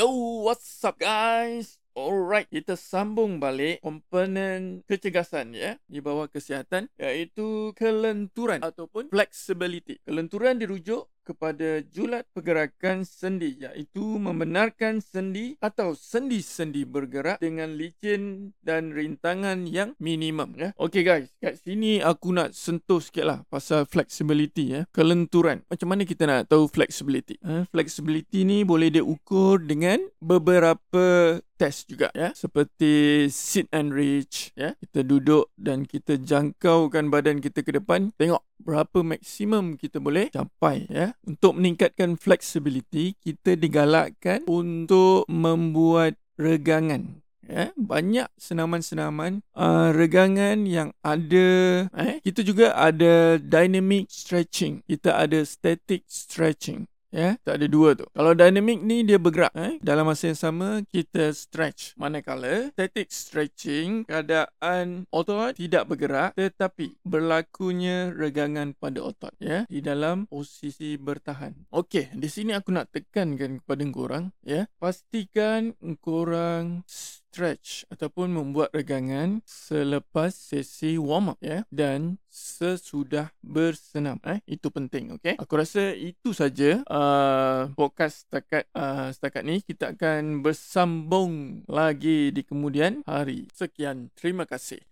Yo, what's up guys? Alright, kita sambung balik komponen kecergasan ya di bawah kesihatan iaitu kelenturan ataupun flexibility. Kelenturan dirujuk kepada julat pergerakan sendi iaitu membenarkan sendi atau sendi-sendi bergerak dengan licin dan rintangan yang minimum ya. Okay guys, kat sini aku nak sentuh sikit lah pasal flexibility ya. Kelenturan. Macam mana kita nak tahu flexibility? Ha? Flexibility ni boleh diukur dengan beberapa test juga ya seperti sit and reach ya kita duduk dan kita jangkaukan badan kita ke depan tengok berapa maksimum kita boleh capai ya. Untuk meningkatkan flexibility kita digalakkan untuk membuat regangan ya. Banyak senaman-senaman uh, regangan yang ada eh kita juga ada dynamic stretching. Kita ada static stretching Ya, tak ada dua tu. Kalau dynamic ni dia bergerak eh. Dalam masa yang sama kita stretch. Manakala static stretching keadaan otot tidak bergerak tetapi berlakunya regangan pada otot ya di dalam posisi bertahan. Okey, di sini aku nak tekankan kepada korang ya. Pastikan korang stretch ataupun membuat regangan selepas sesi warm up ya dan sesudah bersenam eh. Itu penting okey? Aku rasa itu saja uh, podcast setakat uh, setakat ni. Kita akan bersambung lagi di kemudian hari. Sekian. Terima kasih